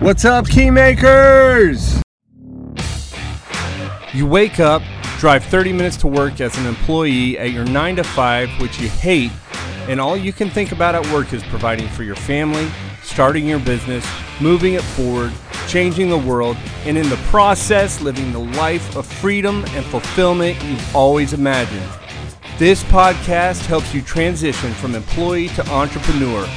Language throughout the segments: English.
What's up, Keymakers? You wake up, drive 30 minutes to work as an employee at your 9 to 5, which you hate, and all you can think about at work is providing for your family, starting your business, moving it forward, changing the world, and in the process, living the life of freedom and fulfillment you've always imagined. This podcast helps you transition from employee to entrepreneur.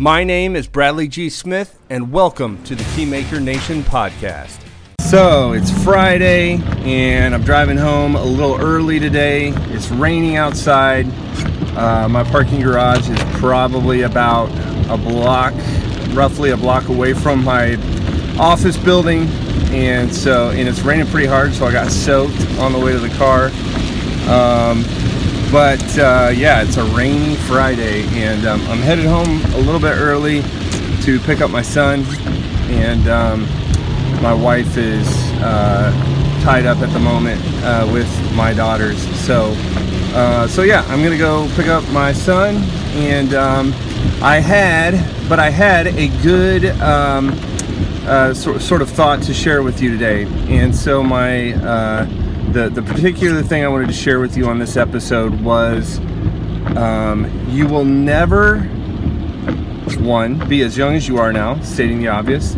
My name is Bradley G. Smith, and welcome to the Keymaker Nation podcast. So it's Friday, and I'm driving home a little early today. It's raining outside. Uh, my parking garage is probably about a block, roughly a block away from my office building, and so and it's raining pretty hard, so I got soaked on the way to the car. Um, but uh, yeah, it's a rainy Friday, and um, I'm headed home a little bit early to pick up my son, and um, my wife is uh, tied up at the moment uh, with my daughters. So, uh, so yeah, I'm gonna go pick up my son, and um, I had, but I had a good um, uh, sort, sort of thought to share with you today, and so my uh, the the particular thing I wanted to share with you on this episode was um, you will never one be as young as you are now, stating the obvious,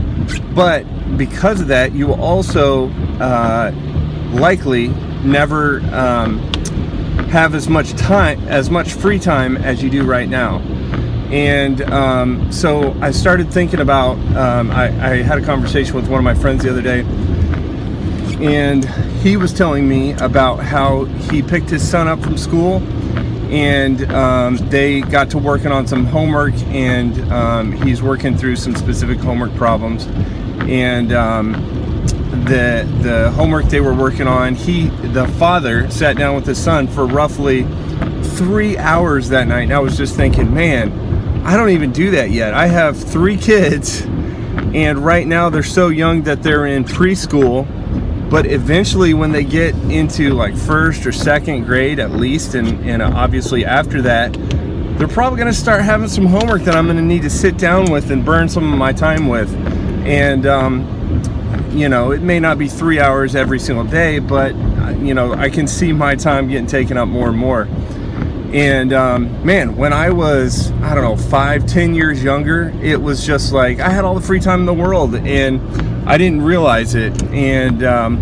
but because of that, you will also uh, likely never um, have as much time, as much free time as you do right now. And um, so I started thinking about. Um, I, I had a conversation with one of my friends the other day, and he was telling me about how he picked his son up from school and um, they got to working on some homework and um, he's working through some specific homework problems. And um, the the homework they were working on he the father sat down with his son for roughly three hours that night and i was just thinking man i don't even do that yet. I have three kids and right now they're so young that they're in preschool but eventually when they get into like first or second grade at least and, and obviously after that they're probably going to start having some homework that i'm going to need to sit down with and burn some of my time with. And um, you know it may not be three hours every single day but you know i can see my time getting taken up more and more and um, man when i was i don't know five ten years younger it was just like i had all the free time in the world and I didn't realize it. And um,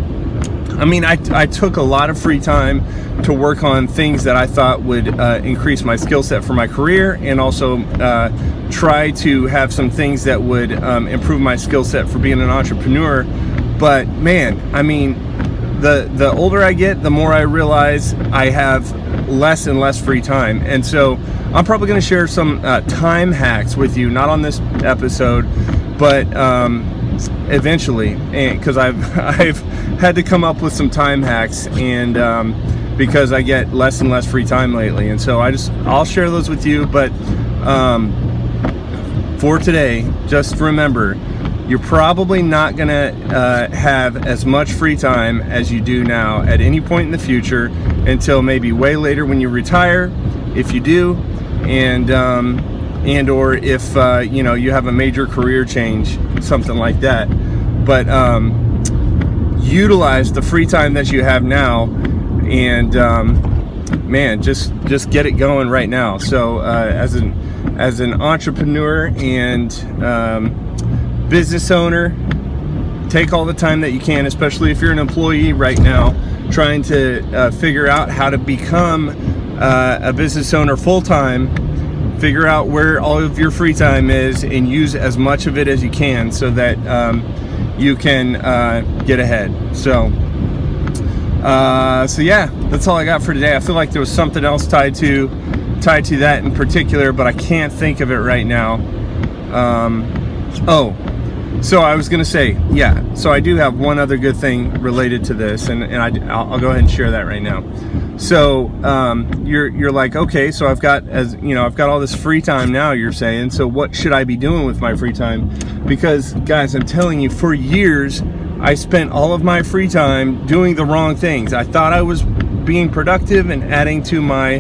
I mean, I, I took a lot of free time to work on things that I thought would uh, increase my skill set for my career and also uh, try to have some things that would um, improve my skill set for being an entrepreneur. But man, I mean, the the older I get, the more I realize I have less and less free time. And so I'm probably going to share some uh, time hacks with you, not on this episode, but um, eventually, because I've I've had to come up with some time hacks, and um, because I get less and less free time lately, and so I just I'll share those with you. But um, for today, just remember. You're probably not going to uh, have as much free time as you do now at any point in the future until maybe way later when you retire, if you do. And um, and or if uh, you know you have a major career change, something like that. But um, utilize the free time that you have now, and um, man, just just get it going right now. So uh, as an as an entrepreneur and um, business owner, take all the time that you can, especially if you're an employee right now, trying to uh, figure out how to become uh, a business owner full time figure out where all of your free time is and use as much of it as you can so that um, you can uh, get ahead. So uh, so yeah that's all I got for today. I feel like there was something else tied to tied to that in particular but I can't think of it right now. Um, oh so I was gonna say, yeah. So I do have one other good thing related to this, and, and I, will go ahead and share that right now. So um, you're you're like, okay, so I've got as you know, I've got all this free time now. You're saying, so what should I be doing with my free time? Because guys, I'm telling you, for years I spent all of my free time doing the wrong things. I thought I was being productive and adding to my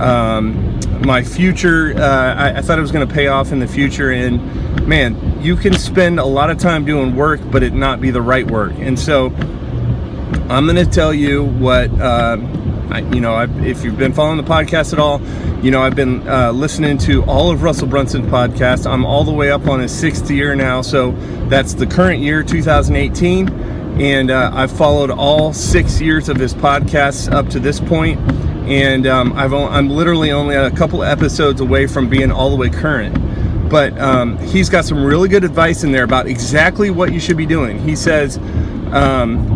um, my future. Uh, I, I thought it was going to pay off in the future, and man you can spend a lot of time doing work, but it not be the right work. And so I'm going to tell you what, uh, I, you know, I've, if you've been following the podcast at all, you know, I've been uh, listening to all of Russell Brunson's podcast. I'm all the way up on his sixth year now. So that's the current year, 2018. And uh, I've followed all six years of his podcasts up to this point and um, I've I'm literally only a couple episodes away from being all the way current. But um, he's got some really good advice in there about exactly what you should be doing. He says um,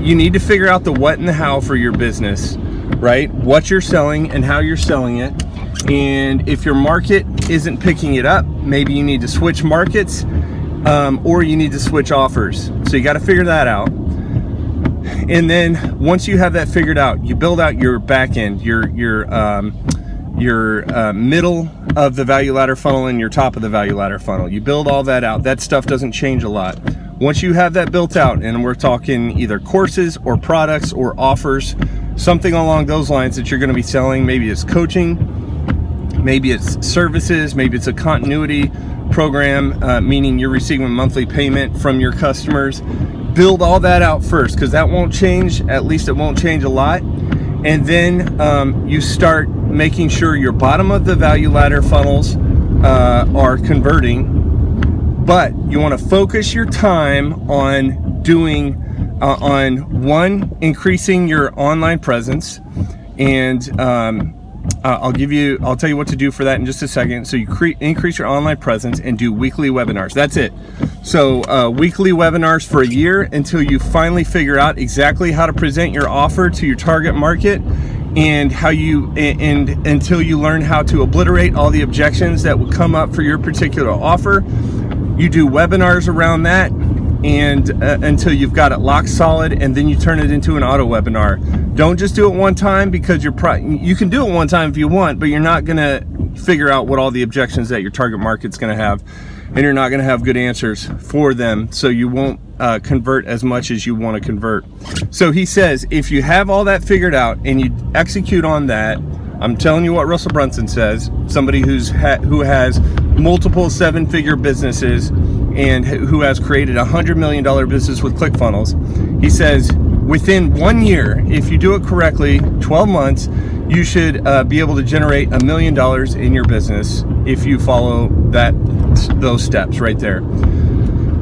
you need to figure out the what and the how for your business, right? What you're selling and how you're selling it. And if your market isn't picking it up, maybe you need to switch markets um, or you need to switch offers. So you got to figure that out and then once you have that figured out you build out your back end your your um, your uh, middle of the value ladder funnel and your top of the value ladder funnel. You build all that out. That stuff doesn't change a lot. Once you have that built out and we're talking either courses or products or offers something along those lines that you're going to be selling maybe it's coaching maybe it's services maybe it's a continuity program uh, meaning you're receiving monthly payment from your customers. Build all that out first because that won't change at least it won't change a lot. And then um, you start making sure your bottom of the value ladder funnels uh, are converting but you want to focus your time on doing uh, on one increasing your online presence and um, uh, I'll give you, I'll tell you what to do for that in just a second. So you cre- increase your online presence and do weekly webinars. That's it. So uh, weekly webinars for a year until you finally figure out exactly how to present your offer to your target market and how you and, until you learn how to obliterate all the objections that would come up for your particular offer. You do webinars around that and uh, until you've got it locked solid and then you turn it into an auto webinar don't just do it one time because you're pro- you can do it one time if you want but you're not going to figure out what all the objections that your target market's going to have and you're not going to have good answers for them so you won't uh, convert as much as you want to convert so he says if you have all that figured out and you execute on that i'm telling you what russell brunson says somebody who's ha- who has multiple seven figure businesses and who has created a hundred million dollar business with ClickFunnels. He says within one year, if you do it correctly, 12 months, you should uh, be able to generate a million dollars in your business if you follow that those steps right there.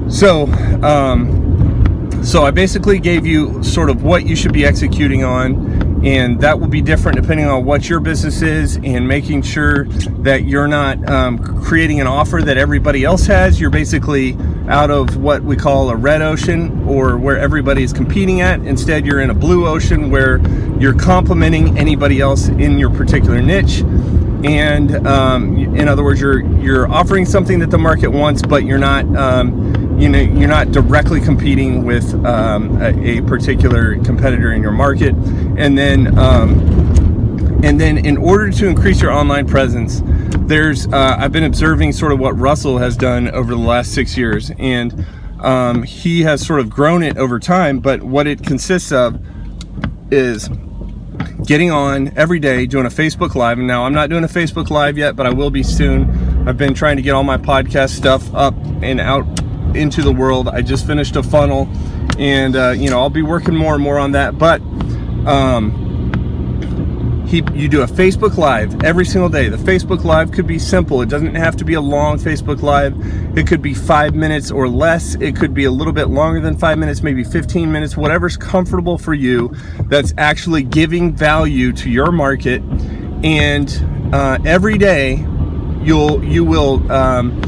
So, um, so I basically gave you sort of what you should be executing on and that will be different depending on what your business is and making sure that you're not um, creating an offer that everybody else has. You're basically out of what we call a red ocean or where everybody is competing at. Instead you're in a blue ocean where you're complementing anybody else in your particular niche and um, in other words you're you're offering something that the market wants but you're not um, you know you're not directly competing with um, a, a, particular competitor in your market. And then um, and then in order to increase your online presence there's uh, I've been observing sort of what Russell has done over the last six years. And um, he has sort of grown it over time but what it consists of is getting on every day doing a Facebook live and now I'm not doing a Facebook live yet but I will be soon I've been trying to get all my podcast stuff up and out into the world. I just finished a funnel, and uh, you know I'll be working more and more on that. But um, he, you do a Facebook Live every single day. The Facebook Live could be simple. It doesn't have to be a long Facebook Live. It could be five minutes or less. It could be a little bit longer than five minutes, maybe 15 minutes, whatever's comfortable for you. That's actually giving value to your market. And uh, every day, you'll you will. Um,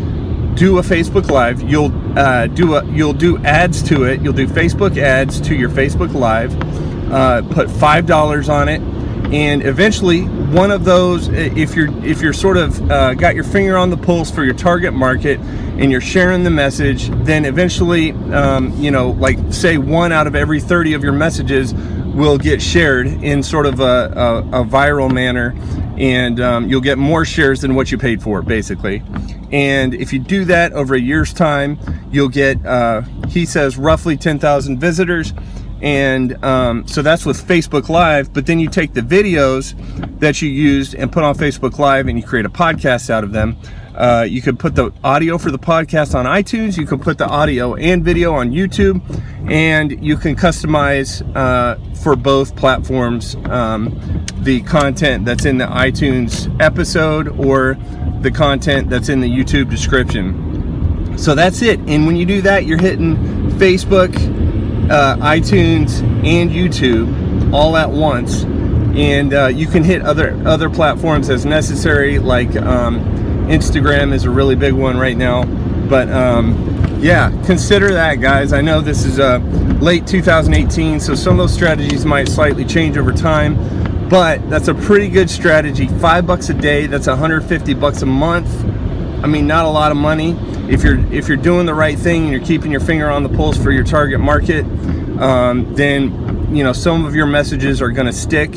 do a Facebook Live. You'll uh, do a you'll do ads to it. You'll do Facebook ads to your Facebook Live. Uh, put five dollars on it, and eventually one of those, if you're if you're sort of uh, got your finger on the pulse for your target market, and you're sharing the message, then eventually, um, you know, like say one out of every 30 of your messages will get shared in sort of a, a, a viral manner. And um, you'll get more shares than what you paid for basically. And if you do that over a year's time you'll get uh, he says roughly 10,000 visitors and um, so that's with Facebook Live but then you take the videos that you used and put on Facebook Live and you create a podcast out of them Uh, you could put the audio for the podcast on iTunes. You could put the audio and video on YouTube, and you can customize uh, for both platforms um, the content that's in the iTunes episode or the content that's in the YouTube description. So that's it. And when you do that, you're hitting Facebook, uh, iTunes, and YouTube all at once. And uh, you can hit other other platforms as necessary, like um, Instagram is a really big one right now. But um, yeah, consider that, guys. I know this is uh, late 2018, so some of those strategies might slightly change over time but that's a pretty good strategy five bucks a day that's 150 bucks a month i mean not a lot of money. If you're if you're doing the right thing and you're keeping your finger on the pulse for your target market um, then you know some of your messages are going to stick.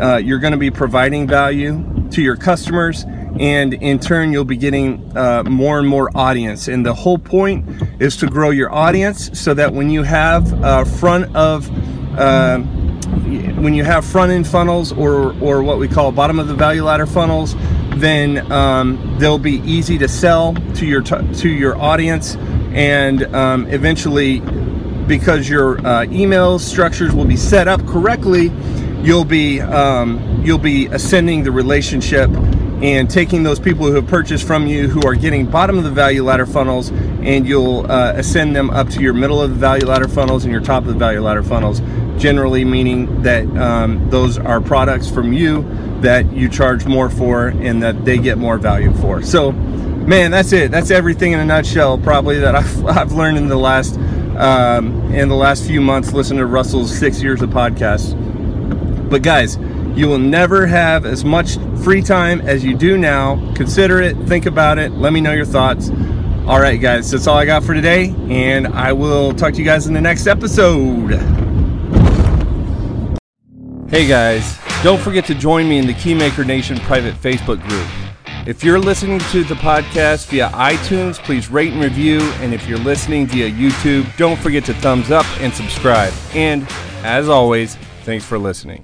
Uh, you're going to be providing value to your customers and in turn you'll be getting uh, more and more audience. And the whole point is to grow your audience so that when you have uh, front of uh, when you have front end funnels or or what we call bottom of the value ladder funnels, then um, they'll be easy to sell to your to your audience, and um, eventually, because your uh, email structures will be set up correctly, you'll be um, you'll be ascending the relationship and taking those people who have purchased from you who are getting bottom of the value ladder funnels and you'll uh, ascend them up to your middle of the value ladder funnels and your top of the value ladder funnels generally meaning that um, those are products from you that you charge more for and that they get more value for so man that's it that's everything in a nutshell probably that i've, I've learned in the last um, in the last few months listening to russell's six years of podcasts but guys you will never have as much free time as you do now. Consider it, think about it, let me know your thoughts. All right, guys, that's all I got for today, and I will talk to you guys in the next episode. Hey, guys, don't forget to join me in the Keymaker Nation private Facebook group. If you're listening to the podcast via iTunes, please rate and review. And if you're listening via YouTube, don't forget to thumbs up and subscribe. And as always, thanks for listening.